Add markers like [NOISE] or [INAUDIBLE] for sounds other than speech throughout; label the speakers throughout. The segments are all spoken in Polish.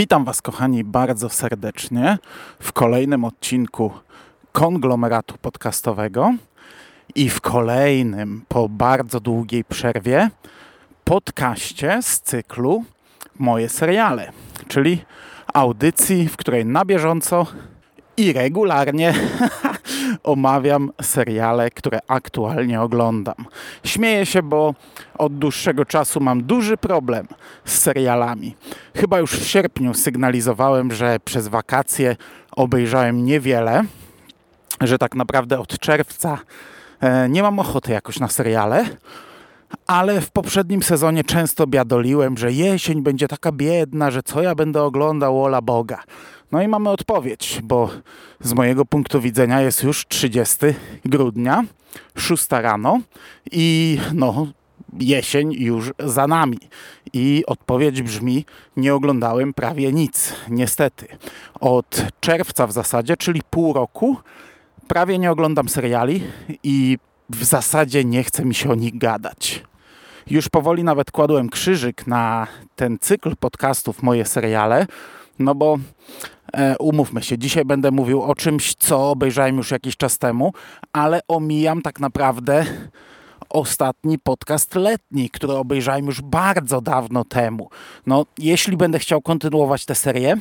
Speaker 1: Witam Was, kochani, bardzo serdecznie w kolejnym odcinku konglomeratu podcastowego i w kolejnym, po bardzo długiej przerwie, podcaście z cyklu Moje seriale, czyli audycji, w której na bieżąco i regularnie [LAUGHS] omawiam seriale, które aktualnie oglądam. Śmieję się, bo od dłuższego czasu mam duży problem z serialami. Chyba już w sierpniu sygnalizowałem, że przez wakacje obejrzałem niewiele, że tak naprawdę od czerwca e, nie mam ochoty jakoś na seriale ale w poprzednim sezonie często biadoliłem, że jesień będzie taka biedna, że co ja będę oglądał, ola Boga. No i mamy odpowiedź, bo z mojego punktu widzenia jest już 30 grudnia, 6 rano i no jesień już za nami. I odpowiedź brzmi: Nie oglądałem prawie nic, niestety. Od czerwca w zasadzie, czyli pół roku, prawie nie oglądam seriali i w zasadzie nie chce mi się o nich gadać. Już powoli nawet kładłem krzyżyk na ten cykl podcastów, moje seriale, no bo umówmy się, dzisiaj będę mówił o czymś, co obejrzałem już jakiś czas temu, ale omijam tak naprawdę ostatni podcast letni, który obejrzałem już bardzo dawno temu. No, jeśli będę chciał kontynuować tę serię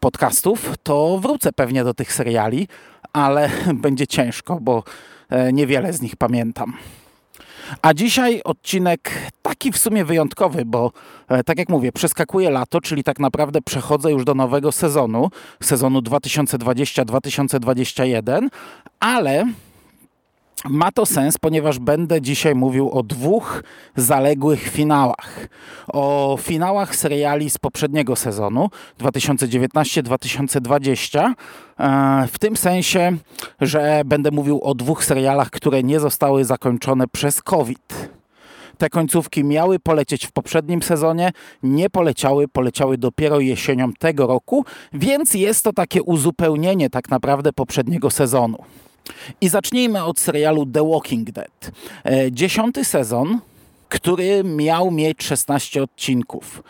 Speaker 1: podcastów, to wrócę pewnie do tych seriali, ale [LAUGHS] będzie ciężko, bo e, niewiele z nich pamiętam. A dzisiaj odcinek taki w sumie wyjątkowy, bo e, tak jak mówię, przeskakuje lato, czyli tak naprawdę przechodzę już do nowego sezonu, sezonu 2020-2021, ale ma to sens, ponieważ będę dzisiaj mówił o dwóch zaległych finałach. O finałach seriali z poprzedniego sezonu 2019-2020. E, w tym sensie, że będę mówił o dwóch serialach, które nie zostały zakończone przez COVID. Te końcówki miały polecieć w poprzednim sezonie, nie poleciały, poleciały dopiero jesienią tego roku, więc jest to takie uzupełnienie tak naprawdę poprzedniego sezonu. I zacznijmy od serialu The Walking Dead. E, dziesiąty sezon, który miał mieć 16 odcinków.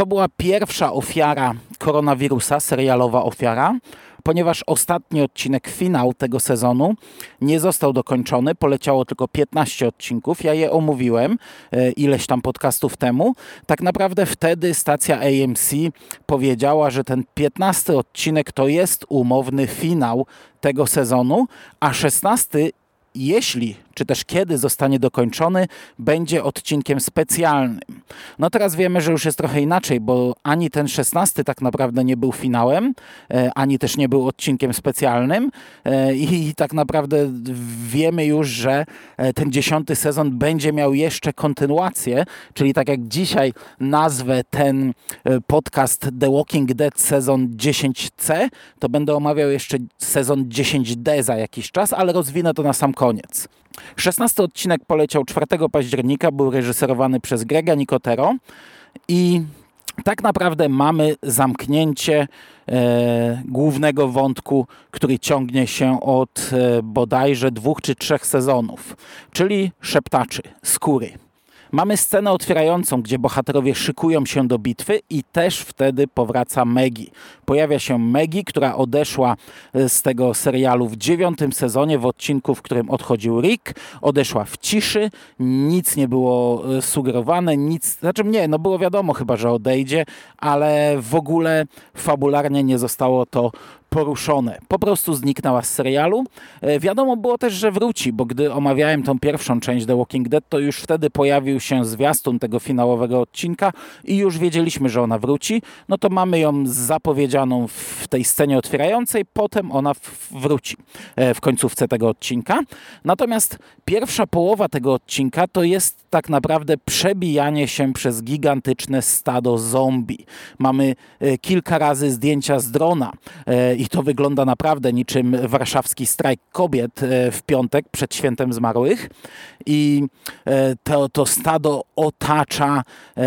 Speaker 1: To była pierwsza ofiara koronawirusa, serialowa ofiara ponieważ ostatni odcinek, finał tego sezonu nie został dokończony, poleciało tylko 15 odcinków. Ja je omówiłem e, ileś tam podcastów temu. Tak naprawdę wtedy stacja AMC powiedziała, że ten 15 odcinek to jest umowny finał tego sezonu, a 16 jeśli czy też kiedy zostanie dokończony, będzie odcinkiem specjalnym. No teraz wiemy, że już jest trochę inaczej, bo ani ten szesnasty tak naprawdę nie był finałem, e, ani też nie był odcinkiem specjalnym e, i tak naprawdę wiemy już, że e, ten dziesiąty sezon będzie miał jeszcze kontynuację, czyli tak jak dzisiaj nazwę ten podcast The Walking Dead sezon 10C, to będę omawiał jeszcze sezon 10D za jakiś czas, ale rozwinę to na sam koniec. 16 odcinek poleciał 4 października, był reżyserowany przez Grega Nicotero i tak naprawdę mamy zamknięcie e, głównego wątku, który ciągnie się od e, bodajże dwóch czy trzech sezonów, czyli szeptaczy, skóry. Mamy scenę otwierającą, gdzie bohaterowie szykują się do bitwy i też wtedy powraca Megi. Pojawia się Megi, która odeszła e, z tego serialu w dziewiątym sezonie, w odcinku, w którym odchodził Rick. Odeszła w ciszy, nic nie było e, sugerowane, nic, znaczy nie, no było wiadomo chyba, że odejdzie, ale w ogóle fabularnie nie zostało to poruszone. Po prostu zniknęła z serialu. E, wiadomo było też, że wróci, bo gdy omawiałem tą pierwszą część The Walking Dead, to już wtedy pojawił się zwiastun tego finałowego odcinka i już wiedzieliśmy, że ona wróci. No to mamy ją zapowiedzianą w tej scenie otwierającej, potem ona wróci e, w końcówce tego odcinka. Natomiast pierwsza połowa tego odcinka to jest tak naprawdę przebijanie się przez gigantyczne stado zombie. Mamy e, kilka razy zdjęcia z drona i to wygląda naprawdę niczym warszawski strajk kobiet e, w piątek przed świętem zmarłych. I e, to, to stado otacza e,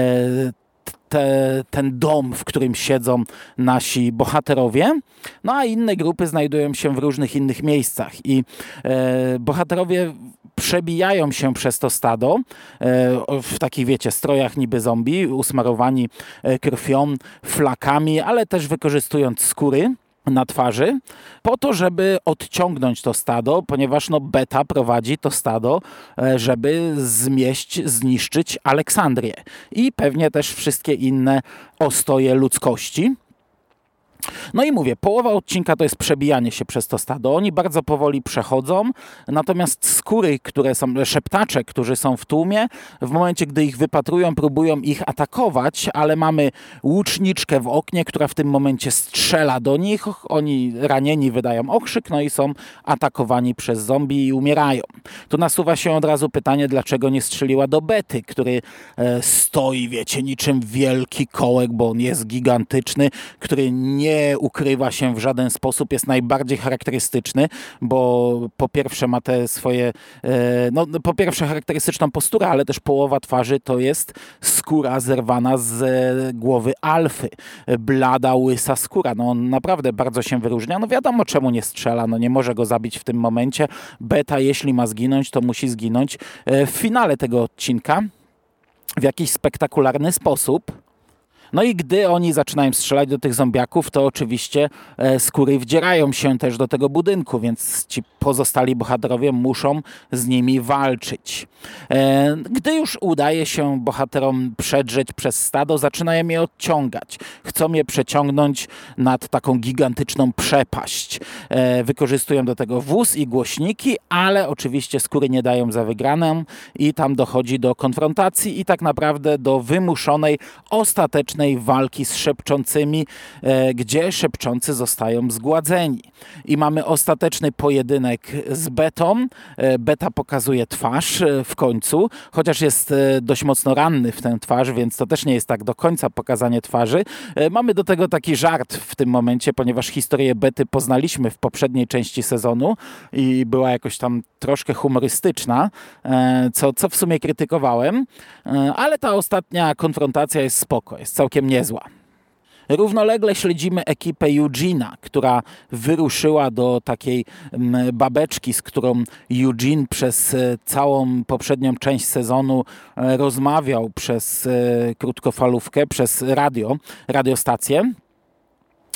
Speaker 1: te, ten dom, w którym siedzą nasi bohaterowie. No a inne grupy znajdują się w różnych innych miejscach. I bohaterowie przebijają się przez to stado w takich, wiecie, strojach niby zombie, usmarowani krwią, flakami, ale też wykorzystując skóry na twarzy, po to, żeby odciągnąć to stado, ponieważ no, beta prowadzi to stado, e, żeby zmieść, zniszczyć Aleksandrię i pewnie też wszystkie inne ostoje ludzkości. No i mówię, połowa odcinka to jest przebijanie się przez to stado. Oni bardzo powoli przechodzą, natomiast skóry, które są, szeptacze, którzy są w tłumie, w momencie, gdy ich wypatrują, próbują ich atakować, ale mamy łuczniczkę w oknie, która w tym momencie strzela do nich. Oni ranieni wydają okrzyk, no i są atakowani przez zombie i umierają. Tu nasuwa się od razu pytanie, dlaczego nie strzeliła do Bety, który e, stoi, wiecie, niczym wielki kołek, bo on jest gigantyczny, który nie nie ukrywa się w żaden sposób, jest najbardziej charakterystyczny, bo po pierwsze ma te swoje, e, no po pierwsze charakterystyczną posturę, ale też połowa twarzy to jest skóra zerwana z głowy alfy. Blada, łysa skóra. No on naprawdę bardzo się wyróżnia. No wiadomo czemu nie strzela, no nie może go zabić w tym momencie. Beta jeśli ma zginąć, to musi zginąć e, w finale tego odcinka w jakiś spektakularny sposób. No i gdy oni zaczynają strzelać do tych zombiaków, to oczywiście e, skóry wdzierają się też do tego budynku, więc ci pozostali bohaterowie muszą z nimi walczyć. E, gdy już udaje się bohaterom przedrzeć przez stado, zaczynają je odciągać. Chcą je przeciągnąć nad taką gigantyczną przepaść. E, wykorzystują do tego wóz i głośniki, ale oczywiście skóry nie dają za wygraną i tam dochodzi do konfrontacji i tak naprawdę do wymuszonej, ostatecznej walki z szepczącymi, e, gdzie szepczący zostają zgładzeni. I mamy ostateczny pojedynek z Betą. E, Beta pokazuje twarz e, w końcu, chociaż jest dość mocno ranny w tę twarz, więc to też nie jest tak do końca pokazanie twarzy. Mamy do tego taki żart w tym momencie, ponieważ historię Bety poznaliśmy w poprzedniej części sezonu i była jakoś tam troszkę humorystyczna, co, co w sumie krytykowałem, ale ta ostatnia konfrontacja jest spoko, jest całkiem całkiem niezła. Równolegle śledzimy ekipę Eugena, która wyruszyła do takiej mm, babeczki, z którą Eugene przez e, całą poprzednią część sezonu e, rozmawiał przez e, krótkofalówkę, przez radio, radiostację.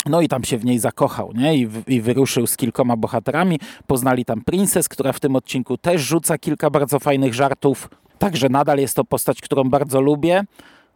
Speaker 1: No i tam się w niej zakochał, nie? I, I, wyruszył z kilkoma bohaterami. Poznali tam Princess, która w tym odcinku też rzuca kilka bardzo fajnych żartów. Także nadal jest to postać, którą bardzo lubię.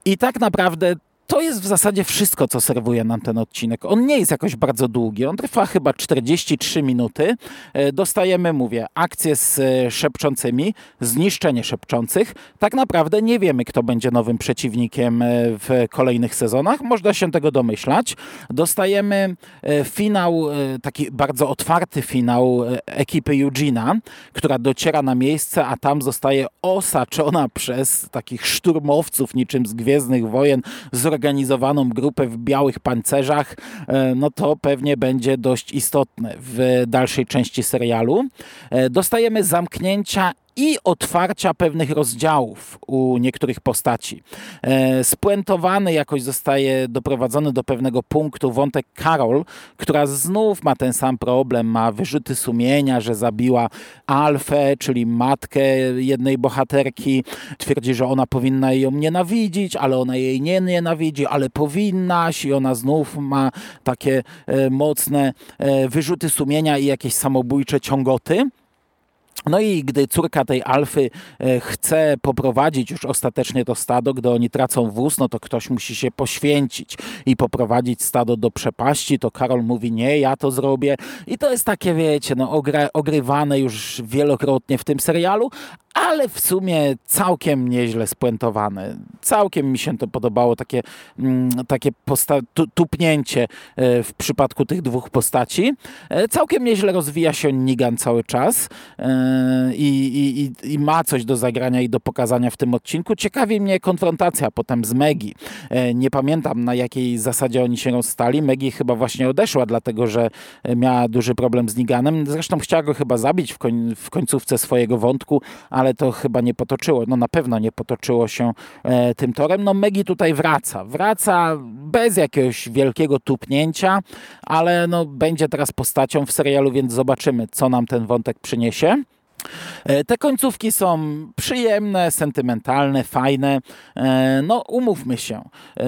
Speaker 1: I tak naprawdę to jest w zasadzie wszystko, co serwuje nam ten odcinek. On nie jest jakoś bardzo długi, on trwa chyba 43 minuty. E, dostajemy, mówię, akcję z e, szepczącymi, zniszczenie szepczących. Tak naprawdę nie wiemy, kto będzie nowym przeciwnikiem e, w kolejnych sezonach. Można się tego domyślać. Dostajemy finał, taki bardzo otwarty finał ekipy Eugena, która dociera na miejsce, a tam zostaje osaczona [LAUGHS] przez takich szturmowców niczym z Gwiezdnych Wojen, zorganizowanych zorganizowaną grupę w białych pancerzach, e, no to pewnie będzie dość istotne w dalszej części serialu. E, dostajemy zamknięcia i otwarcia pewnych rozdziałów u niektórych postaci. E, spuentowany jakoś zostaje doprowadzony do pewnego punktu wątek Carol, która znów ma ten sam problem, ma wyrzuty sumienia, że zabiła Alfę, czyli matkę jednej bohaterki. Twierdzi, że ona powinna ją nienawidzić, ale ona jej nie nienawidzi, ale powinnaś i ona znów ma takie e, mocne e, wyrzuty sumienia i jakieś samobójcze ciągoty. No i gdy córka tej Alfy e, chce poprowadzić już ostatecznie to stado, gdy oni tracą wóz, no to ktoś musi się poświęcić i poprowadzić stado do przepaści, to Karol mówi nie, ja to zrobię. I to jest takie, wiecie, no ogrywane już wielokrotnie w tym serialu, ale w sumie całkiem nieźle spuentowane. Całkiem mi się to podobało, takie, mm, takie tupnięcie e, w przypadku tych dwóch postaci. E, całkiem nieźle rozwija się Nigan cały czas i, i, i ma coś do zagrania i do pokazania w tym odcinku. Ciekawi mnie konfrontacja potem z Megi. Nie pamiętam na jakiej zasadzie oni się rozstali. Megi chyba właśnie odeszła, dlatego że miała duży problem z Niganem. Zresztą chciała go chyba zabić w, koń, w końcówce swojego wątku, ale to chyba nie potoczyło, no na pewno nie potoczyło się e, tym torem. No Megi tutaj wraca, wraca bez jakiegoś wielkiego tupnięcia, ale no będzie teraz postacią w serialu, więc zobaczymy, co nam ten wątek przyniesie. E, te końcówki są przyjemne, sentymentalne, fajne. E, no, umówmy się. E,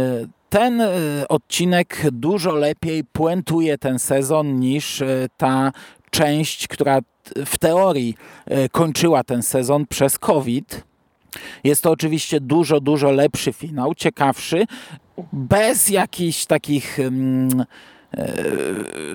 Speaker 1: ten odcinek dużo lepiej puentuje ten sezon niż ta część, która w teorii kończyła ten sezon przez COVID. Jest to oczywiście dużo, dużo lepszy finał, ciekawszy, bez jakichś takich, mm,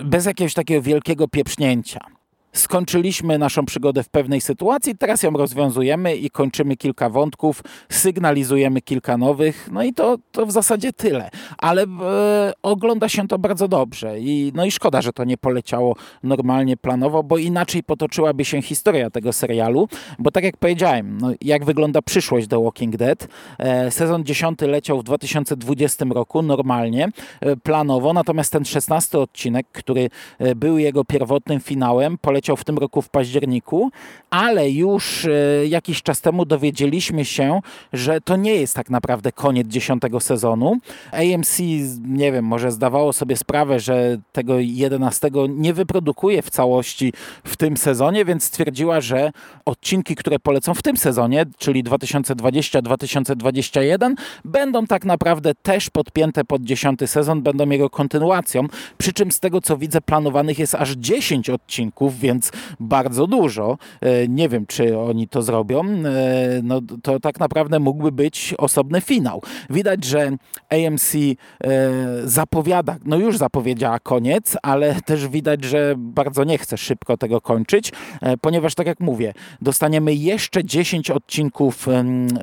Speaker 1: bez jakiegoś takiego wielkiego pieprznięcia skończyliśmy naszą przygodę w pewnej sytuacji, teraz ją rozwiązujemy i kończymy kilka wątków, sygnalizujemy kilka nowych, no i to, to w zasadzie tyle. Ale e, ogląda się to bardzo dobrze i, no i szkoda, że to nie poleciało normalnie planowo, bo inaczej potoczyłaby się historia tego serialu, bo tak jak powiedziałem, no, jak wygląda przyszłość The Walking Dead, e, sezon 10 leciał w 2020 roku normalnie, e, planowo, natomiast ten 16 odcinek, który e, był jego pierwotnym finałem, poleciał poleciał w tym roku w październiku, ale już e, jakiś czas temu dowiedzieliśmy się, że to nie jest tak naprawdę koniec dziesiątego sezonu. AMC, nie wiem, może zdawało sobie sprawę, że tego jedenastego nie wyprodukuje w całości w tym sezonie, więc stwierdziła, że odcinki, które polecą w tym sezonie, czyli 2020-2021, będą tak naprawdę też podpięte pod dziesiąty sezon, będą jego kontynuacją. Przy czym z tego co widzę, planowanych jest aż 10 odcinków, więc bardzo dużo. E, nie wiem, czy oni to zrobią. E, no, to tak naprawdę mógłby być osobny finał. Widać, że AMC e, zapowiada, no już zapowiedziała koniec, ale też widać, że bardzo nie chce szybko tego kończyć, ponieważ tak jak mówię, dostaniemy jeszcze 10 odcinków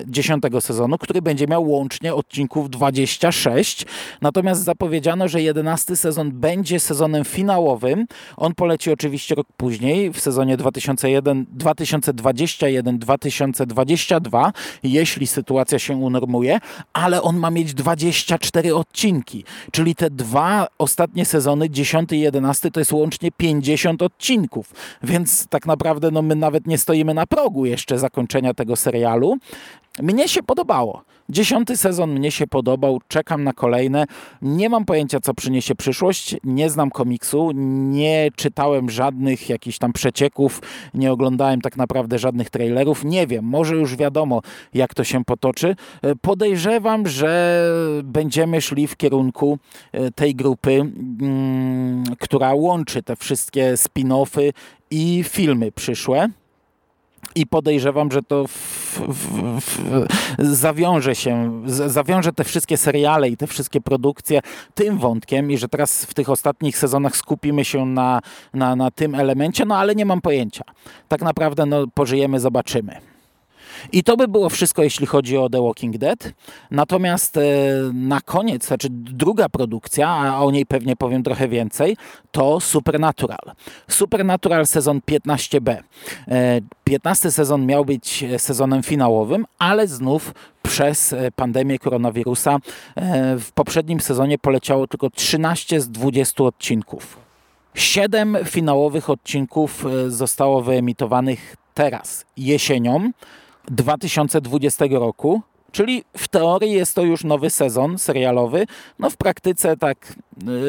Speaker 1: 10 sezonu, który będzie miał łącznie odcinków 26. Natomiast zapowiedziano, że 11 sezon będzie sezonem finałowym. On poleci oczywiście rok później później w sezonie 2021-2022, jeśli sytuacja się unormuje, ale on ma mieć 24 odcinki, czyli te dwa ostatnie sezony, 10 i 11, to jest łącznie 50 odcinków, więc tak naprawdę no, my nawet nie stoimy na progu jeszcze zakończenia tego serialu. Mnie się podobało. Dziesiąty sezon mnie się podobał, czekam na kolejne. Nie mam pojęcia, co przyniesie przyszłość. Nie znam komiksu, nie czytałem żadnych jakichś tam przecieków, nie oglądałem tak naprawdę żadnych trailerów. Nie wiem, może już wiadomo, jak to się potoczy. Podejrzewam, że będziemy szli w kierunku e, tej grupy, mm, która łączy te wszystkie spin-offy i filmy przyszłe i podejrzewam, że to w, w, w, zawiąże się, zawiąże te wszystkie seriale i te wszystkie produkcje tym wątkiem i że teraz w tych ostatnich sezonach skupimy się na, na, na tym elemencie, no ale nie mam pojęcia. Tak naprawdę no, pożyjemy, zobaczymy. I to by było wszystko, jeśli chodzi o The Walking Dead. Natomiast e, na koniec, znaczy druga produkcja, a o niej pewnie powiem trochę więcej, to Supernatural. Supernatural sezon 15b. 15 e, sezon miał być sezonem finałowym, ale znów przez e, pandemię koronawirusa w poprzednim sezonie poleciało tylko 13 z 20 odcinków. Siedem finałowych odcinków zostało wyemitowanych teraz, jesienią. 2020 roku, czyli w teorii jest to już nowy sezon serialowy. No w praktyce tak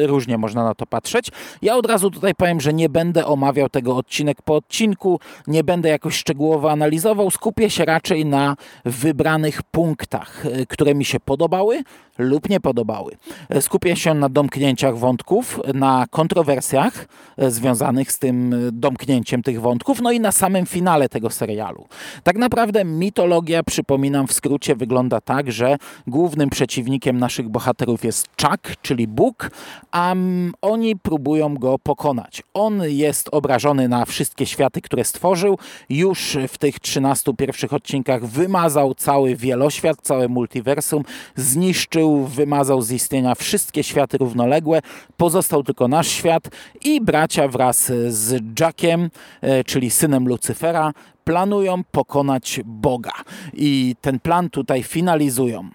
Speaker 1: y, różnie można na to patrzeć. Ja od razu tutaj powiem, że nie będę omawiał tego odcinek po odcinku, nie będę jakoś szczegółowo analizował, skupię się raczej na wybranych punktach, y, które mi się podobały, lub nie podobały. Skupię się na domknięciach wątków, na kontrowersjach związanych z tym domknięciem tych wątków, no i na samym finale tego serialu. Tak naprawdę mitologia, przypominam w skrócie, wygląda tak, że głównym przeciwnikiem naszych bohaterów jest Chuck, czyli Bóg, a oni próbują go pokonać. On jest obrażony na wszystkie światy, które stworzył. Już w tych 13 pierwszych odcinkach wymazał cały wieloświat, całe multiversum, zniszczył wymazał z istnienia wszystkie światy równoległe, pozostał tylko nasz świat i bracia wraz z Jackiem, e, czyli synem Lucyfera, planują pokonać Boga. I ten plan tutaj finalizują.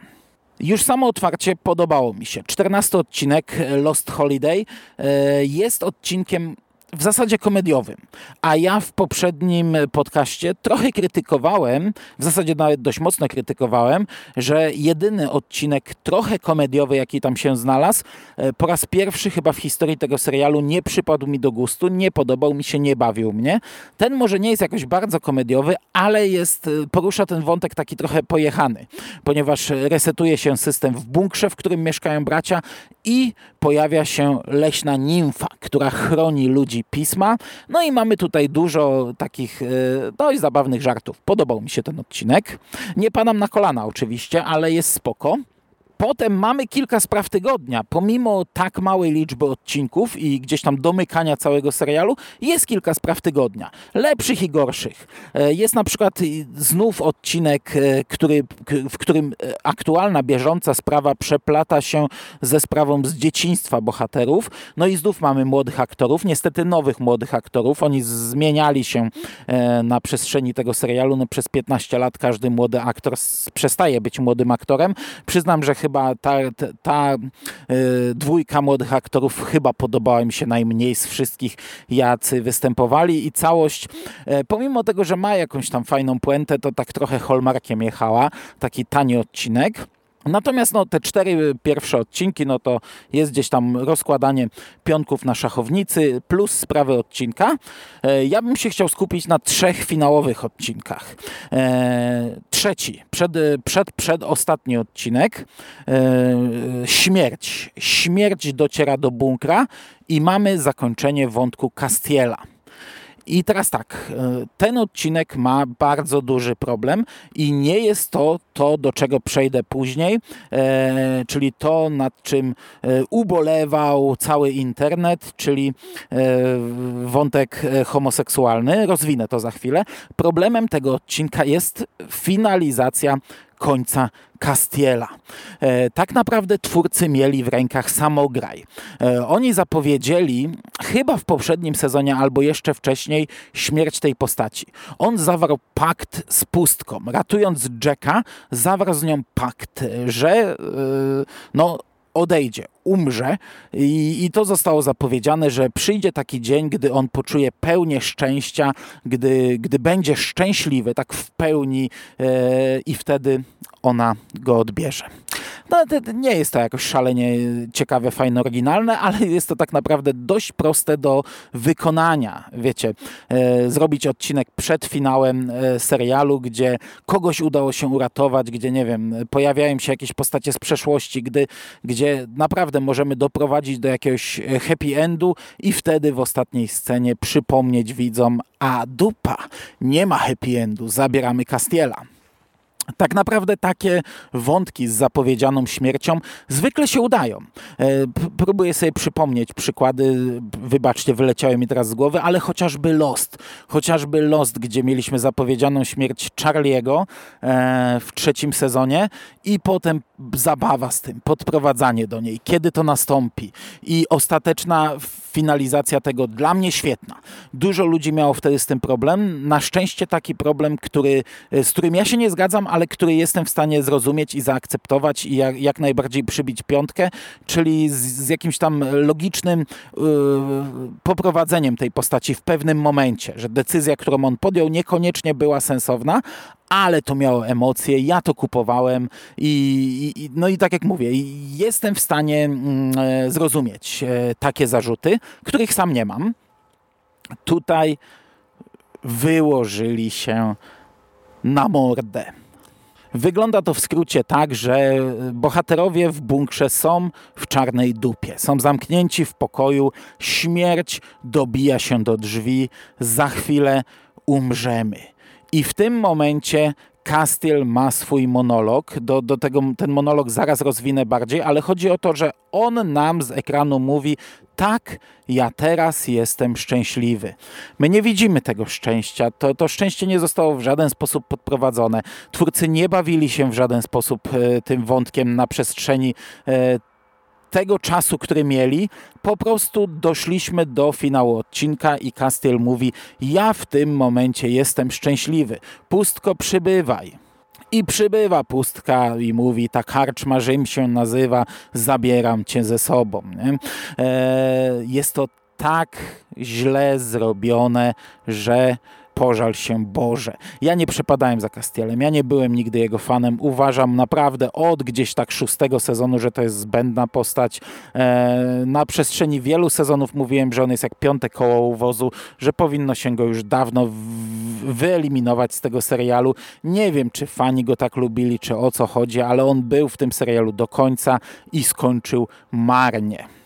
Speaker 1: Już samo otwarcie podobało mi się. 14 odcinek Lost Holiday e, jest odcinkiem w zasadzie komediowym. A ja w poprzednim podcaście trochę krytykowałem, w zasadzie nawet dość mocno krytykowałem, że jedyny odcinek trochę komediowy, jaki tam się znalazł, e, po raz pierwszy chyba w historii tego serialu nie przypadł mi do gustu, nie podobał mi się, nie bawił mnie. Ten może nie jest jakoś bardzo komediowy, ale jest, e, porusza ten wątek taki trochę pojechany, ponieważ resetuje się system w bunkrze, w którym mieszkają bracia i pojawia się leśna nimfa, która chroni ludzi pisma. No i mamy tutaj dużo takich dość zabawnych żartów. Podobał mi się ten odcinek. Nie padam na kolana oczywiście, ale jest spoko. Potem mamy kilka spraw tygodnia. Pomimo tak małej liczby odcinków i gdzieś tam domykania całego serialu, jest kilka spraw tygodnia. Lepszych i gorszych. E, jest na przykład znów odcinek, e, który, w którym e, aktualna, bieżąca sprawa przeplata się ze sprawą z dzieciństwa bohaterów. No i znów mamy młodych aktorów, niestety nowych młodych aktorów. Oni zmieniali się na przestrzeni tego serialu. No przez 15 lat każdy młody aktor przestaje być młodym aktorem. Przyznam, że chyba chyba ta, ta, ta y, dwójka młodych aktorów chyba podobała mi się najmniej z wszystkich, jacy występowali i całość, y, pomimo tego, że ma jakąś tam fajną puentę, to tak trochę Hallmarkiem jechała, taki tani odcinek. Natomiast no, te cztery pierwsze odcinki, no to jest gdzieś tam rozkładanie pionków na szachownicy plus sprawy odcinka. E, ja bym się chciał skupić na trzech finałowych odcinkach. E, trzeci, przed, przed, przed ostatni odcinek, e, śmierć. Śmierć dociera do bunkra i mamy zakończenie wątku Castiela. I teraz tak, e, ten odcinek ma bardzo duży problem i nie jest to to, do czego przejdę później, e, czyli to, nad czym e, ubolewał cały internet, czyli wątek homoseksualny. Rozwinę to za chwilę. Problemem tego odcinka jest finalizacja końca Castiela. E, tak naprawdę twórcy mieli w rękach samograj. E, oni zapowiedzieli chyba w poprzednim sezonie albo jeszcze wcześniej śmierć tej postaci. On zawarł pakt z pustką. Ratując Jacka, zawarł z nią pakt, że e, no, odejdzie, umrze I, i, to zostało zapowiedziane, że przyjdzie taki dzień, gdy on poczuje pełnię szczęścia, gdy, gdy będzie szczęśliwy, tak w pełni e, i wtedy ona go odbierze. No, nie jest to jakoś szalenie ciekawe, fajne, oryginalne, ale jest to tak naprawdę dość proste do wykonania. Wiecie, e, zrobić odcinek przed finałem e, serialu, gdzie kogoś udało się uratować, gdzie, nie wiem, pojawiają się jakieś postacie z przeszłości, gdy, gdzie naprawdę możemy doprowadzić do jakiegoś happy endu i wtedy w ostatniej scenie przypomnieć widzom, a dupa, nie ma happy endu, zabieramy Castiela. Tak naprawdę takie wątki z zapowiedzianą śmiercią zwykle się udają. E, próbuję sobie przypomnieć przykłady, wybaczcie, wyleciały mi teraz z głowy, ale chociażby Lost. Chociażby Lost, gdzie mieliśmy zapowiedzianą śmierć Charlie'ego e, w trzecim sezonie i potem zabawa z tym, podprowadzanie do niej, kiedy to nastąpi i ostateczna finalizacja tego dla mnie świetna. Dużo ludzi miało wtedy z tym problem. Na szczęście taki problem, który, z którym ja się nie zgadzam, ale który jestem w stanie zrozumieć i zaakceptować i jak, jak najbardziej przybić piątkę, czyli z, z jakimś tam logicznym yy, poprowadzeniem tej postaci w pewnym momencie, że decyzja, którą on podjął, niekoniecznie była sensowna, ale to miało emocje, ja to kupowałem i, i, no i tak jak mówię, jestem w stanie mm, e, zrozumieć e, takie zarzuty, których sam nie mam. Tutaj wyłożyli się na mordę. Wygląda to w skrócie tak, że bohaterowie w bunkrze są w czarnej dupie. Są zamknięci w pokoju, śmierć dobija się do drzwi, za chwilę umrzemy. I w tym momencie Castiel ma swój monolog. Do, do tego ten monolog zaraz rozwinę bardziej, ale chodzi o to, że on nam z ekranu mówi: Tak, ja teraz jestem szczęśliwy. My nie widzimy tego szczęścia. To, to szczęście nie zostało w żaden sposób podprowadzone. Twórcy nie bawili się w żaden sposób e, tym wątkiem na przestrzeni e, tego czasu, który mieli, po prostu doszliśmy do finału odcinka i Castiel mówi: Ja w tym momencie jestem szczęśliwy. Pustko, przybywaj. I przybywa pustka i mówi, ta karczma Rzym się nazywa, zabieram cię ze sobą. E, jest to tak źle zrobione, że pożal się Boże. Ja nie przepadałem za Castielem, ja nie byłem nigdy jego fanem. Uważam naprawdę od gdzieś tak szóstego sezonu, że to jest zbędna postać. E, na przestrzeni wielu sezonów mówiłem, że on jest jak piąte koło uwozu, że powinno się go już dawno wyeliminować z tego serialu. Nie wiem, czy fani go tak lubili, czy o co chodzi, ale on był w tym serialu do końca i skończył marnie.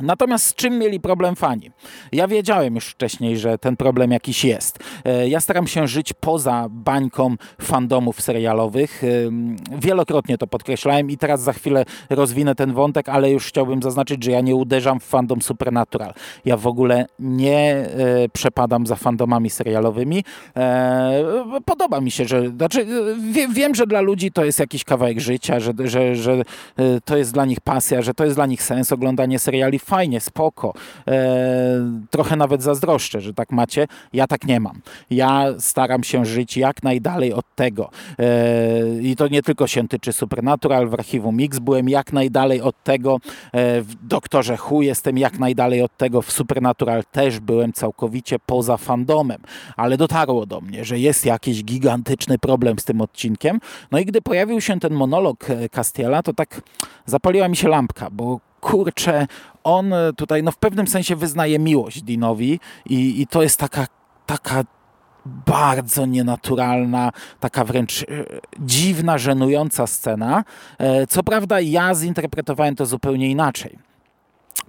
Speaker 1: Natomiast z czym mieli problem fani? Ja wiedziałem już wcześniej, że ten problem jakiś jest. E, ja staram się żyć poza bańką fandomów serialowych. E, wielokrotnie to podkreślałem i teraz za chwilę rozwinę ten wątek, ale już chciałbym zaznaczyć, że ja nie uderzam w fandom Supernatural. Ja w ogóle nie e, przepadam za fandomami serialowymi. Podoba mi się, że znaczy, wiem, że dla ludzi to jest jakiś kawałek życia, że, że, że to jest dla nich pasja, że to jest dla nich sens oglądanie seriali fajnie, spoko. E, trochę nawet zazdroszczę, że tak macie. Ja tak nie mam. Ja staram się żyć jak najdalej od tego. E, I to nie tylko się tyczy Supernatural, w archiwum Mix byłem jak najdalej od tego. E, w Doktorze Hu jestem jak najdalej od tego. W Supernatural też byłem całkowicie poza fandomem. Ale dotarło do mnie, że jest jakiś gigantyczny problem z tym odcinkiem. No i gdy pojawił się ten monolog Castiela, to tak zapaliła mi się lampka, bo kurczę, on tutaj no, w pewnym sensie wyznaje miłość Dinowi i, i to jest taka, taka bardzo nienaturalna, taka wręcz e, dziwna, żenująca scena. E, co prawda ja zinterpretowałem to zupełnie inaczej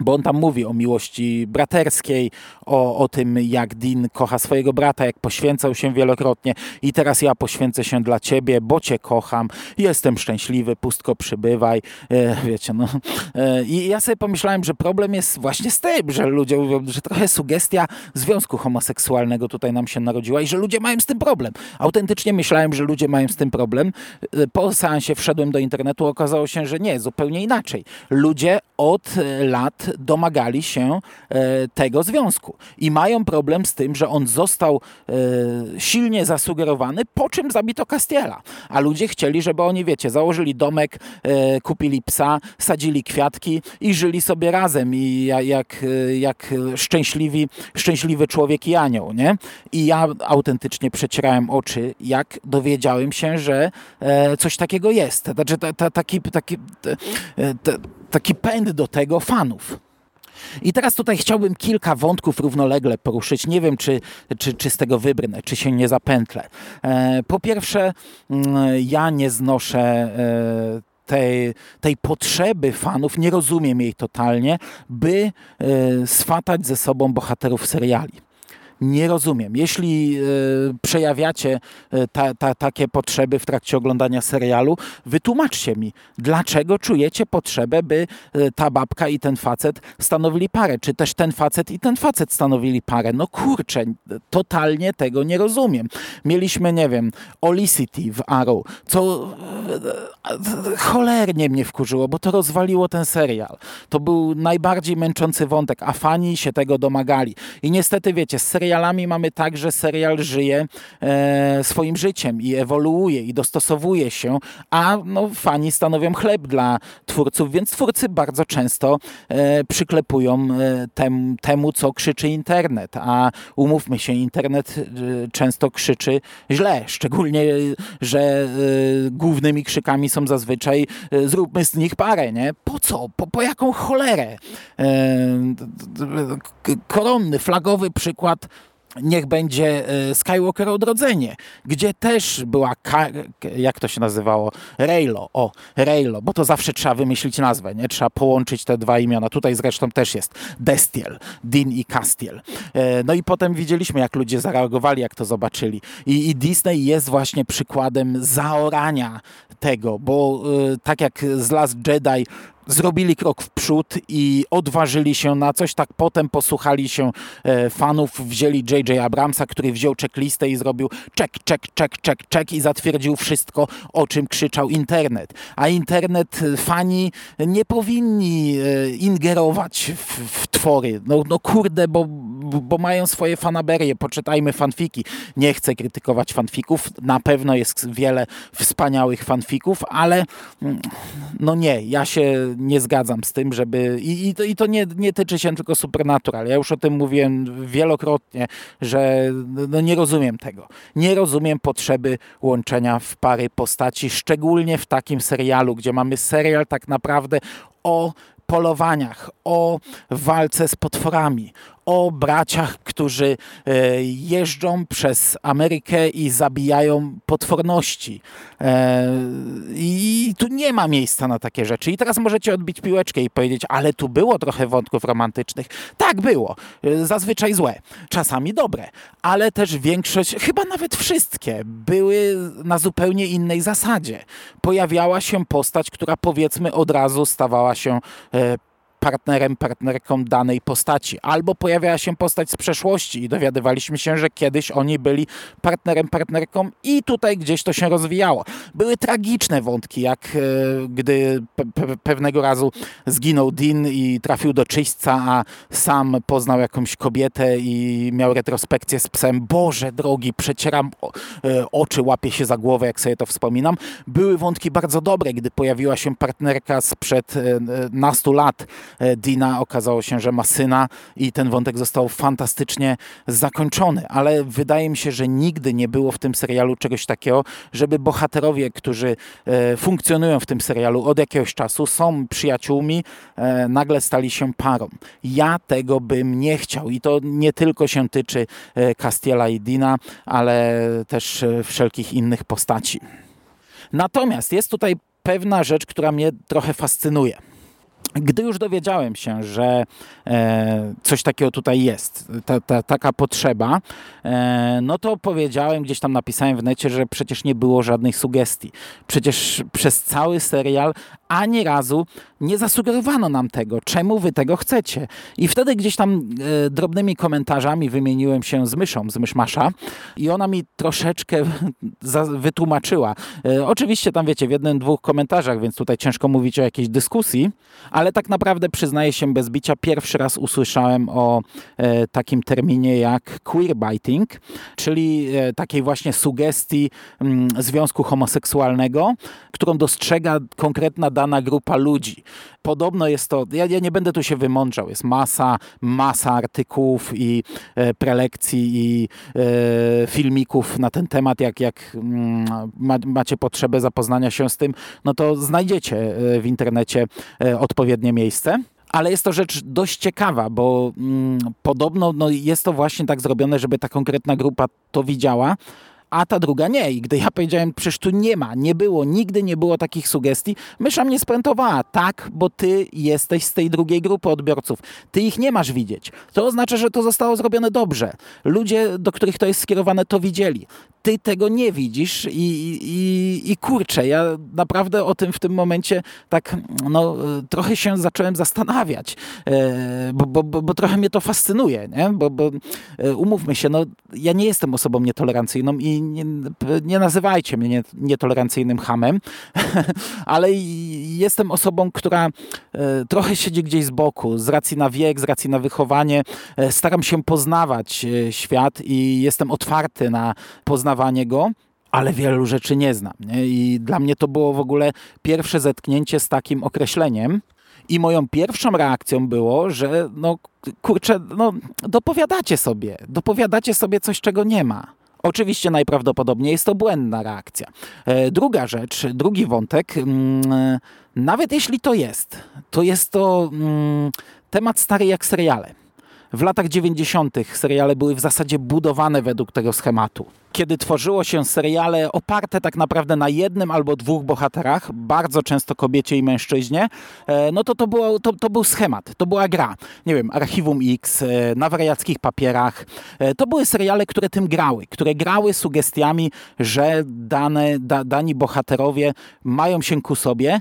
Speaker 1: bo on tam mówi o miłości braterskiej, o, o tym, jak Dean kocha swojego brata, jak poświęcał się wielokrotnie i teraz ja poświęcę się dla ciebie, bo cię kocham, jestem szczęśliwy, pustko przybywaj, e, wiecie, no. E, I ja sobie pomyślałem, że problem jest właśnie z tym, że ludzie mówią, że trochę sugestia związku homoseksualnego tutaj nam się narodziła i że ludzie mają z tym problem. Autentycznie myślałem, że ludzie mają z tym problem. E, po seansie wszedłem do internetu, okazało się, że nie, zupełnie inaczej. Ludzie od lat domagali się e, tego związku i mają problem z tym, że on został e, silnie zasugerowany, po czym zabito Castiela. A ludzie chcieli, żeby oni, wiecie, założyli domek, e, kupili psa, sadzili kwiatki i żyli sobie razem i jak, jak szczęśliwi, szczęśliwy człowiek i anioł, nie? I ja autentycznie przecierałem oczy, jak dowiedziałem się, że coś takiego jest. Znaczy, taki, taki, taki pęd do tego fanów. I teraz tutaj chciałbym kilka wątków równolegle poruszyć. Nie wiem, czy, czy, czy z tego wybrnę, czy się nie zapętlę. E, po pierwsze, mm, ja nie znoszę e, tej, tej potrzeby fanów, nie rozumiem jej totalnie, by e, swatać ze sobą bohaterów seriali nie rozumiem. Jeśli e, przejawiacie e, ta, ta, takie potrzeby w trakcie oglądania serialu, wytłumaczcie mi, dlaczego czujecie potrzebę, by e, ta babka i ten facet stanowili parę, czy też ten facet i ten facet stanowili parę. No kurczę, totalnie tego nie rozumiem. Mieliśmy, nie wiem, Olicity w Arrow, co cholernie mnie wkurzyło, bo to rozwaliło ten serial. To był najbardziej męczący wątek, a fani się tego domagali. I niestety, wiecie, serial serialami mamy tak, że serial żyje e, swoim życiem i ewoluuje i dostosowuje się, a no, fani stanowią chleb dla twórców, więc twórcy bardzo często e, przyklepują e, tem, temu, co krzyczy internet, a umówmy się, internet e, często krzyczy źle, szczególnie, że e, głównymi krzykami są zazwyczaj zróbmy z nich parę, nie? Po co? Po, po jaką cholerę? koronny, flagowy przykład niech będzie e, Skywalker Odrodzenie, gdzie też była, jak to się nazywało, Reylo, o, Reylo, bo to zawsze trzeba wymyślić nazwę, nie? Trzeba połączyć te dwa imiona. Tutaj zresztą też jest Destiel, Dean i Castiel. E, no i potem widzieliśmy, jak ludzie zareagowali, jak to zobaczyli. I, i Disney jest właśnie przykładem zaorania tego, bo e, tak jak z Last Jedi zrobili krok w przód i odważyli się na coś. Tak potem posłuchali się e, fanów, wzięli J.J. Abramsa, który wziął checklistę i zrobił check, check, check, check, check i zatwierdził wszystko, o czym krzyczał internet. A internet, e, fani nie powinni e, ingerować w, w twory. No, no kurde, bo, bo mają swoje fanaberie. Poczytajmy fanfiki. Nie chcę krytykować fanfików. Na pewno jest wiele wspaniałych fanfików, ale mm, no nie, ja się nie zgadzam z tym, żeby... I, i to, i to nie, nie tyczy się tylko Supernatural. Ja już o tym mówiłem wielokrotnie, że no nie rozumiem tego. Nie rozumiem potrzeby łączenia w pary postaci, szczególnie w takim serialu, gdzie mamy serial tak naprawdę o polowaniach, o walce z potworami, o braciach, którzy e, jeżdżą przez Amerykę i zabijają potworności. E, I tu nie ma miejsca na takie rzeczy. I teraz możecie odbić piłeczkę i powiedzieć, ale tu było trochę wątków romantycznych. Tak było. E, zazwyczaj złe. Czasami dobre. Ale też większość, chyba nawet wszystkie, były na zupełnie innej zasadzie. Pojawiała się postać, która powiedzmy od razu stawała się partnerem, partnerką danej postaci. Albo pojawiała się postać z przeszłości i dowiadywaliśmy się, że kiedyś oni byli partnerem, partnerką i tutaj gdzieś to się rozwijało. Były tragiczne wątki, jak e, gdy pe pe pewnego razu zginął Dean i trafił do czyśćca, a sam poznał jakąś kobietę i miał retrospekcję z psem. Boże drogi, przecieram e, oczy, łapię się za głowę, jak sobie to wspominam. Były wątki bardzo dobre, gdy pojawiła się partnerka sprzed e, nastu lat, Dina. Okazało się, że ma syna i ten wątek został fantastycznie zakończony, ale wydaje mi się, że nigdy nie było w tym serialu czegoś takiego, żeby bohaterowie, którzy e, funkcjonują w tym serialu od jakiegoś czasu, są przyjaciółmi, e, nagle stali się parą. Ja tego bym nie chciał i to nie tylko się tyczy Castiela i Dina, ale też wszelkich innych postaci. Natomiast jest tutaj pewna rzecz, która mnie trochę fascynuje. Gdy już dowiedziałem się, że e, coś takiego tutaj jest, ta, ta, taka potrzeba, e, no to powiedziałem, gdzieś tam napisałem w necie, że przecież nie było żadnej sugestii. Przecież przez cały serial ani razu nie zasugerowano nam tego, czemu wy tego chcecie. I wtedy gdzieś tam e, drobnymi komentarzami wymieniłem się z myszą, z myszmasza i ona mi troszeczkę [LAUGHS] wytłumaczyła. E, oczywiście tam wiecie, w jednym, dwóch komentarzach, więc tutaj ciężko mówić o jakiejś dyskusji, ale tak naprawdę przyznaję się bez bicia, pierwszy raz usłyszałem o e, takim terminie jak queerbiting, czyli e, takiej właśnie sugestii m, mm, związku homoseksualnego, którą dostrzega konkretna dana grupa ludzi. Podobno jest to, ja, ja nie będę tu się wymądrzał, jest masa, masa artykułów i e, prelekcji i e, filmików na ten temat, jak, jak mm, ma, macie potrzebę zapoznania się z tym, no to znajdziecie e, w internecie e, odpowiednie miejsce. Ale jest to rzecz dość ciekawa, bo mm, podobno no, jest to właśnie tak zrobione, żeby ta konkretna grupa to widziała, a ta druga nie. I gdy ja powiedziałem, przecież tu nie ma, nie było, nigdy nie było takich sugestii, mysza mnie sprętowała. Tak, bo ty jesteś z tej drugiej grupy odbiorców. Ty ich nie masz widzieć. To oznacza, że to zostało zrobione dobrze. Ludzie, do których to jest skierowane, to widzieli ty tego nie widzisz i, i, i kurczę, ja naprawdę o tym w tym momencie tak no, trochę się zacząłem zastanawiać, e, bo, bo, bo, bo trochę mnie to fascynuje, nie? Bo, bo e, umówmy się, no, ja nie jestem osobą nietolerancyjną i nie, nie nazywajcie mnie nietolerancyjnym hamem, [LAUGHS] ale jestem osobą, która e, trochę siedzi gdzieś z boku, z racji na wiek, z racji na wychowanie, staram się poznawać świat i jestem otwarty na poznawanie go, ale wielu rzeczy nie znam. Nie? I dla mnie to było w ogóle pierwsze zetknięcie z takim określeniem. I moją pierwszą reakcją było, że no kurczę, no dopowiadacie sobie, dopowiadacie sobie coś, czego nie ma. Oczywiście najprawdopodobniej jest to błędna reakcja. E, druga rzecz, drugi wątek, mm, nawet jeśli to jest, to jest to mm, temat stary jak seriale. W latach 90. seriale były w zasadzie budowane według tego schematu kiedy tworzyło się seriale oparte tak naprawdę na jednym albo dwóch bohaterach, bardzo często kobiecie i mężczyźnie, e, no to to, było, to, to był schemat, to była gra. Nie wiem, Archiwum X, e, na wariackich papierach. E, to były seriale, które tym grały, które grały sugestiami, że dane, da, dani bohaterowie mają się ku sobie,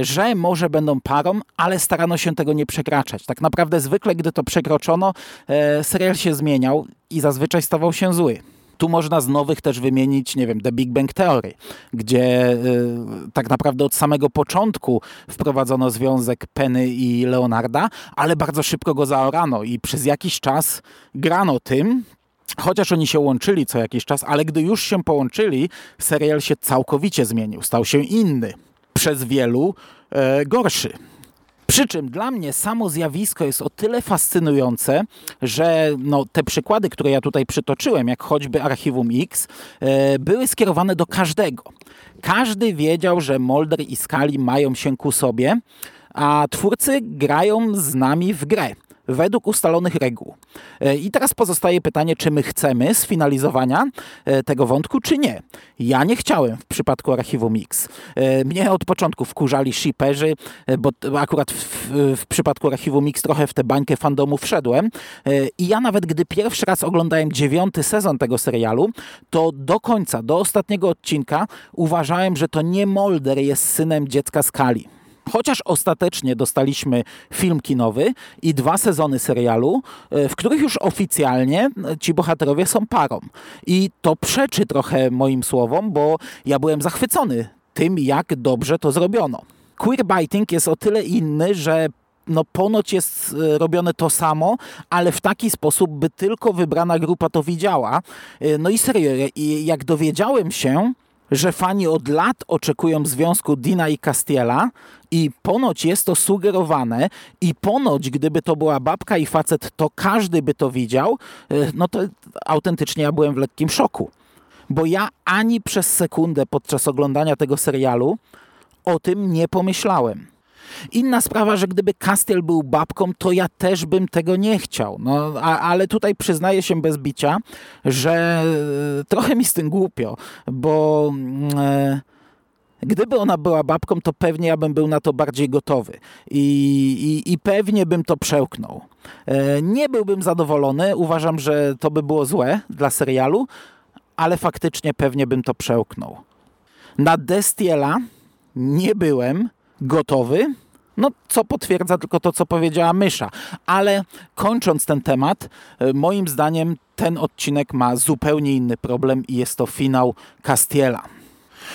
Speaker 1: że może będą parą, ale starano się tego nie przekraczać. Tak naprawdę zwykle, gdy to przekroczono, serial się zmieniał i zazwyczaj stawał się zły. Tu można z nowych też wymienić, nie wiem, The Big Bang Theory, gdzie y, tak naprawdę od samego początku wprowadzono związek Penny i Leonarda, ale bardzo szybko go zaorano i przez jakiś czas grano tym, Chociaż oni się łączyli co jakiś czas, ale gdy już się połączyli, serial się całkowicie zmienił, stał się inny. Przez wielu e, gorszy. Przy czym dla mnie samo zjawisko jest o tyle fascynujące, że no, te przykłady, które ja tutaj przytoczyłem, jak choćby Archiwum X, e, były skierowane do każdego. Każdy wiedział, że Molder i Skali mają się ku sobie, a twórcy grają z nami w grę według ustalonych reguł. E, I teraz pozostaje pytanie, czy my chcemy sfinalizowania e, tego wątku, czy nie. Ja nie chciałem w przypadku Archiwum Mix. E, mnie od początku wkurzali shipperzy, bo akurat w, w przypadku Archiwum Mix trochę w tę bańkę fandomu wszedłem. I ja nawet gdy pierwszy raz oglądałem dziewiąty sezon tego serialu, to do końca, do ostatniego odcinka uważałem, że to nie Molder jest synem dziecka Skali. Chociaż ostatecznie dostaliśmy film kinowy i dwa sezony serialu, e, w których już oficjalnie ci bohaterowie są parą. I to przeczy trochę moim słowom, bo ja byłem zachwycony tym, jak dobrze to zrobiono. Queerbiting jest o tyle inny, że no ponoć jest e, robione to samo, ale w taki sposób, by tylko wybrana grupa to widziała. E, no i serio, jak dowiedziałem się, że fani od lat oczekują związku Dina i Castiela i ponoć jest to sugerowane i ponoć gdyby to była babka i facet, to każdy by to widział, e, no to autentycznie ja byłem w lekkim szoku. Bo ja ani przez sekundę podczas oglądania tego serialu o tym nie pomyślałem. Inna sprawa, że gdyby Castiel był babką, to ja też bym tego nie chciał. No, a, ale tutaj przyznaję się bez bicia, że e, trochę mi z tym głupio, bo... Mm, e, Gdyby ona była babką, to pewnie ja bym był na to bardziej gotowy i, i, i, pewnie bym to przełknął. E, nie byłbym zadowolony, uważam, że to by było złe dla serialu, ale faktycznie pewnie bym to przełknął. Na Destiela nie byłem gotowy, no, co potwierdza tylko to, co powiedziała Mysza. Ale kończąc ten temat, e, moim zdaniem ten odcinek ma zupełnie inny problem i jest to finał Castiela.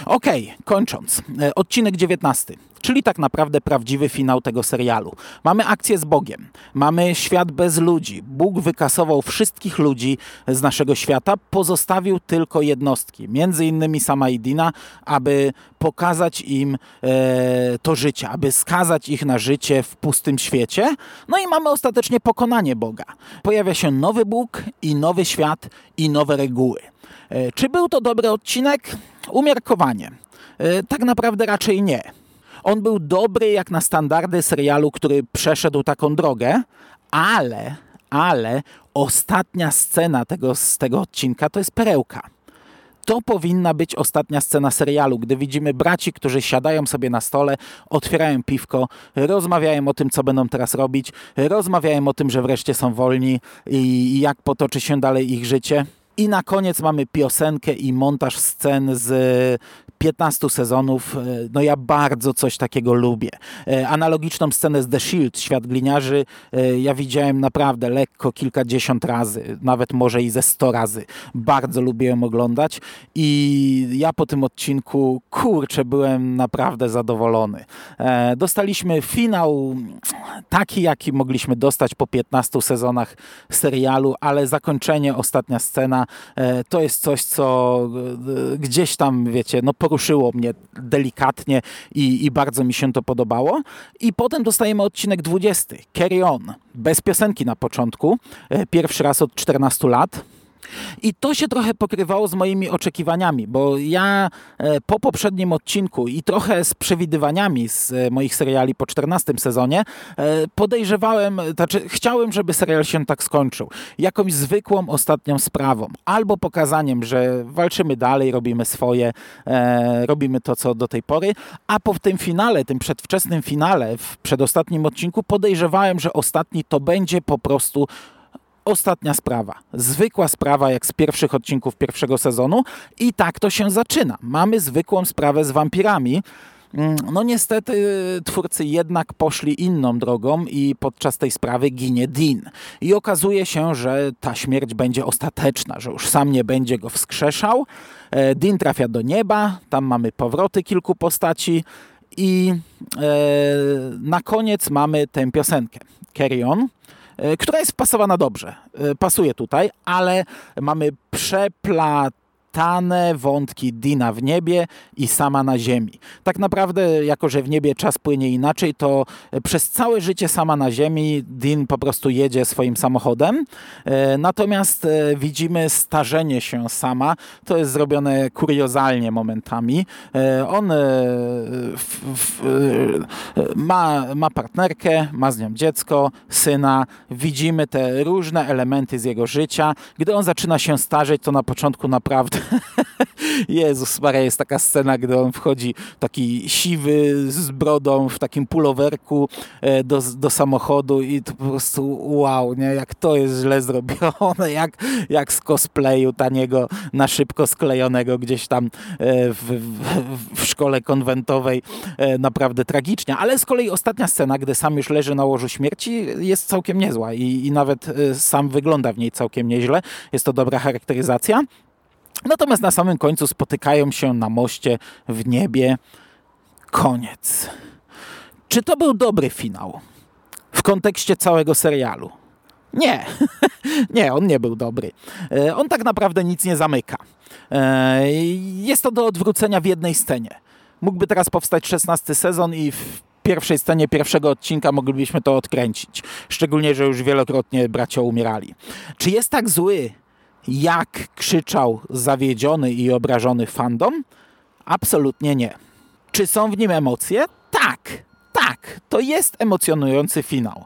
Speaker 1: Okej, okay, kończąc. E, odcinek 19 czyli tak naprawdę prawdziwy finał tego serialu. Mamy akcję z Bogiem, mamy świat bez ludzi. Bóg wykasował wszystkich ludzi z naszego świata, pozostawił tylko jednostki, między innymi sama Idina, aby pokazać im e, to życie, aby skazać ich na życie w pustym świecie. No i mamy ostatecznie pokonanie Boga. Pojawia się nowy Bóg i nowy świat i nowe reguły. E, czy był to dobry odcinek? Umiarkowanie. E, tak naprawdę raczej nie. On był dobry jak na standardy serialu, który przeszedł taką drogę, ale, ale ostatnia scena tego, z tego odcinka to jest perełka. To powinna być ostatnia scena serialu, gdy widzimy braci, którzy siadają sobie na stole, otwierają piwko, rozmawiają o tym, co będą teraz robić, rozmawiają o tym, że wreszcie są wolni i jak potoczy się dalej ich życie. I na koniec mamy piosenkę i montaż scen z 15 sezonów, e, no ja bardzo coś takiego lubię. E, analogiczną scenę z The Shield, Świat Gliniarzy, e, ja widziałem naprawdę lekko kilkadziesiąt razy, nawet może i ze sto razy. Bardzo lubię ją oglądać i ja po tym odcinku, kurczę, byłem naprawdę zadowolony. Dostaliśmy finał taki, jaki mogliśmy dostać po 15 sezonach serialu, ale zakończenie, ostatnia scena, to jest coś, co gdzieś tam, wiecie, no poruszyło mnie delikatnie i, i bardzo mi się to podobało. I potem dostajemy odcinek 20, Carry On, bez piosenki na początku, e, pierwszy raz od 14 lat. I to się trochę pokrywało z moimi oczekiwaniami, bo ja e, po poprzednim odcinku i trochę z przewidywaniami z e, moich seriali po 14 sezonie e, podejrzewałem, znaczy chciałem, żeby serial się tak skończył. Jakąś zwykłą ostatnią sprawą. Albo pokazaniem, że walczymy dalej, robimy swoje, robimy to, co do tej pory, a po tym finale, tym przedwczesnym finale, w przedostatnim odcinku podejrzewałem, że ostatni to będzie po prostu ostatnia sprawa. Zwykła sprawa jak z pierwszych odcinków pierwszego sezonu i tak to się zaczyna. Mamy zwykłą sprawę z wampirami. Mm, no niestety twórcy jednak poszli inną drogą i podczas tej sprawy ginie Dean. I okazuje się, że ta śmierć będzie ostateczna, że już sam nie będzie go wskrzeszał. E, Dean trafia do nieba, tam mamy powroty kilku postaci i e, na koniec mamy tę piosenkę. Carry On. E, która jest wpasowana dobrze. E, pasuje tutaj, ale mamy przeplatane wątki Dina w niebie i sama na ziemi. Tak naprawdę, jako że w niebie czas płynie inaczej, to przez całe życie sama na ziemi Dean po prostu jedzie swoim samochodem. E, natomiast e, widzimy starzenie się sama. To jest zrobione kuriozalnie momentami. E, on w, w, ma, ma partnerkę, ma z nią dziecko, syna. Widzimy te różne elementy z jego życia. Gdy on zaczyna się starzeć, to na początku naprawdę [LAUGHS] Jezus Maria, jest taka scena, gdy on wchodzi taki siwy z brodą w takim pulowerku do, do samochodu i to po prostu wow, nie? jak to jest źle zrobione, [LAUGHS] jak, jak z cosplayu taniego na szybko sklejonego gdzieś tam w, w, w szkole konwentowej naprawdę tragicznie. Ale z kolei ostatnia scena, gdy sam już leży na łożu śmierci jest całkiem niezła i, i nawet sam wygląda w niej całkiem nieźle. Jest to dobra charakteryzacja. Natomiast na samym końcu spotykają się na moście w niebie. Koniec. Czy to był dobry finał w kontekście całego serialu? Nie, [LAUGHS] nie, on nie był dobry. E, on tak naprawdę nic nie zamyka. E, jest to do odwrócenia w jednej scenie. Mógłby teraz powstać 16 sezon i w pierwszej scenie pierwszego odcinka moglibyśmy to odkręcić. Szczególnie, że już wielokrotnie bracia umierali. Czy jest tak zły, jak krzyczał zawiedziony i obrażony fandom? Absolutnie nie. Czy są w nim emocje? Tak. Tak, to jest emocjonujący finał.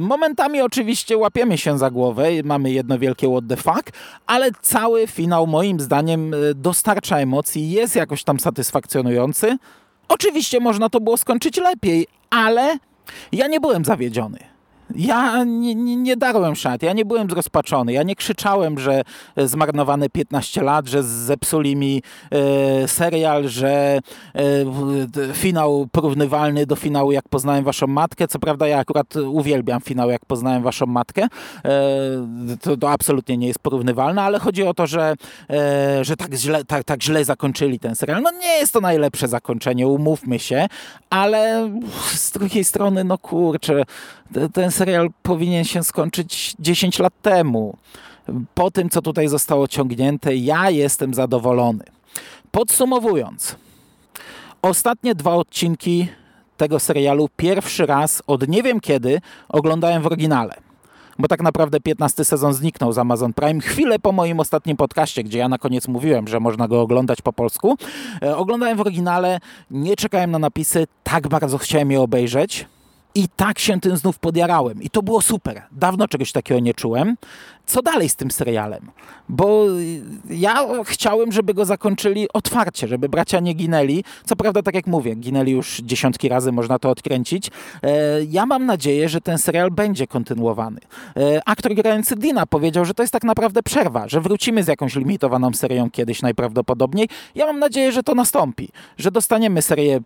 Speaker 1: Momentami oczywiście łapiemy się za głowę, mamy jedno wielkie what the fuck, ale cały finał moim zdaniem dostarcza emocji, jest jakoś tam satysfakcjonujący. Oczywiście można to było skończyć lepiej, ale ja nie byłem zawiedziony. Ja nie, nie, nie darłem szat, ja nie byłem zrozpaczony, ja nie krzyczałem, że zmarnowane 15 lat, że zepsuli mi e, serial, że e, finał porównywalny do finału Jak poznałem waszą matkę. Co prawda ja akurat uwielbiam finał Jak poznałem waszą matkę. E, to, to, absolutnie nie jest porównywalne, ale chodzi o to, że, e, że tak, źle, tak, tak źle zakończyli ten serial. No nie jest to najlepsze zakończenie, umówmy się, ale z drugiej strony, no kurczę, ten serial powinien się skończyć 10 lat temu. Po tym, co tutaj zostało ciągnięte, ja jestem zadowolony. Podsumowując, ostatnie dwa odcinki tego serialu pierwszy raz od nie wiem kiedy oglądałem w oryginale. Bo tak naprawdę 15 sezon zniknął z Amazon Prime chwilę po moim ostatnim podcaście, gdzie ja na koniec mówiłem, że można go oglądać po polsku. E, oglądałem w oryginale, nie czekałem na napisy, tak bardzo chciałem je obejrzeć. I tak się tym znów podjarałem. I to było super. Dawno czegoś takiego nie czułem. Co dalej z tym serialem? Bo ja chciałem, żeby go zakończyli otwarcie, żeby bracia nie ginęli. Co prawda, tak jak mówię, ginęli już dziesiątki razy, można to odkręcić. E, ja mam nadzieję, że ten serial będzie kontynuowany. E, aktor grający Dina powiedział, że to jest tak naprawdę przerwa, że wrócimy z jakąś limitowaną serią kiedyś najprawdopodobniej. Ja mam nadzieję, że to nastąpi, że dostaniemy serię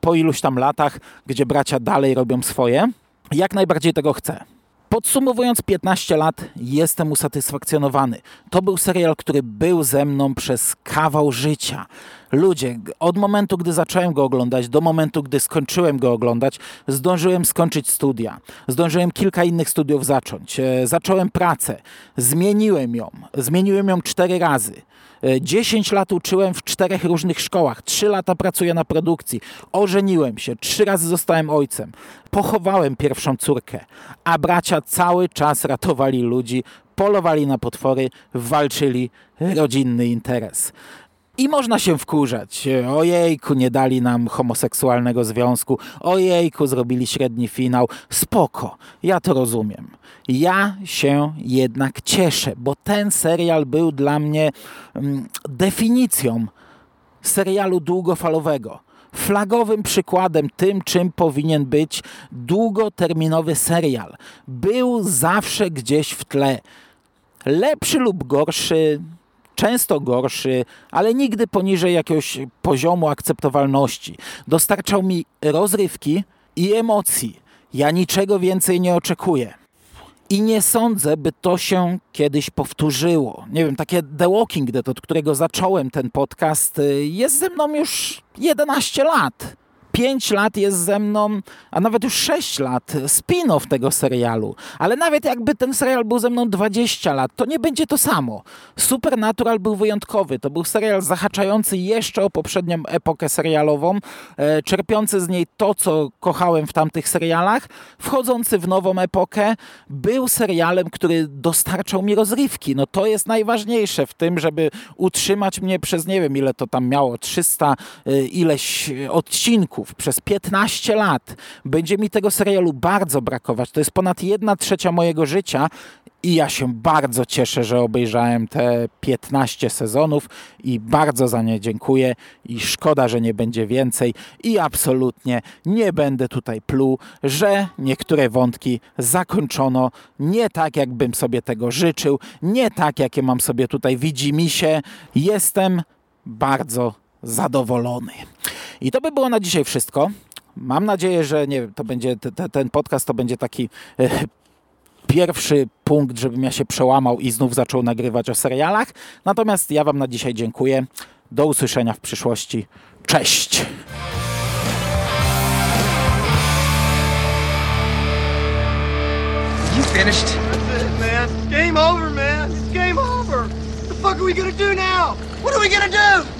Speaker 1: po, iluś tam latach, gdzie bracia dalej robią swoje. Jak najbardziej tego chcę. Podsumowując 15 lat, jestem usatysfakcjonowany. To był serial, który był ze mną przez kawał życia. Ludzie, od momentu, gdy zacząłem go oglądać, do momentu, gdy skończyłem go oglądać, zdążyłem skończyć studia. Zdążyłem kilka innych studiów zacząć. E, zacząłem pracę. Zmieniłem ją. Zmieniłem ją cztery razy. 10 lat uczyłem w czterech różnych szkołach, 3 lata pracuję na produkcji, ożeniłem się, 3 razy zostałem ojcem, pochowałem pierwszą córkę, a bracia cały czas ratowali ludzi, polowali na potwory, walczyli rodzinny interes. I można się wkurzać. Ojejku, nie dali nam homoseksualnego związku. Ojejku, zrobili średni finał. Spoko, ja to rozumiem. Ja się jednak cieszę, bo ten serial był dla mnie mm, definicją serialu długofalowego flagowym przykładem tym, czym powinien być długoterminowy serial. Był zawsze gdzieś w tle. Lepszy lub gorszy, często gorszy, ale nigdy poniżej jakiegoś poziomu akceptowalności. Dostarczał mi rozrywki i emocji. Ja niczego więcej nie oczekuję. I nie sądzę, by to się kiedyś powtórzyło. Nie wiem, takie The Walking Dead, od którego zacząłem ten podcast, y, jest ze mną już 11 lat. 5 lat jest ze mną, a nawet już 6 lat, spin-off tego serialu. Ale nawet jakby ten serial był ze mną 20 lat, to nie będzie to samo. Supernatural był wyjątkowy. To był serial zahaczający jeszcze o poprzednią epokę serialową, e, czerpiący z niej to, co kochałem w tamtych serialach, wchodzący w nową epokę. Był serialem, który dostarczał mi rozrywki. No to jest najważniejsze w tym, żeby utrzymać mnie przez nie wiem ile to tam miało, 300 y, ileś odcinków przez 15 lat. Będzie mi tego serialu bardzo brakować. To jest ponad 1 trzecia mojego życia i ja się bardzo cieszę, że obejrzałem te 15 sezonów i bardzo za nie dziękuję i szkoda, że nie będzie więcej i absolutnie nie będę tutaj pluł, że niektóre wątki zakończono nie tak, jakbym sobie tego życzył, nie tak, jakie mam sobie tutaj widzimisię. Jestem bardzo zadowolony. I to by było na dzisiaj wszystko. Mam nadzieję, że nie to będzie te, te, ten podcast to będzie taki e, pierwszy punkt, żebym ja się przełamał i znów zaczął nagrywać o serialach. Natomiast ja Wam na dzisiaj dziękuję. Do usłyszenia w przyszłości. Cześć!
Speaker 2: You finished?
Speaker 3: That's it, man. Game over, man. It's game over. What the fuck are we gonna do now? What are we gonna do?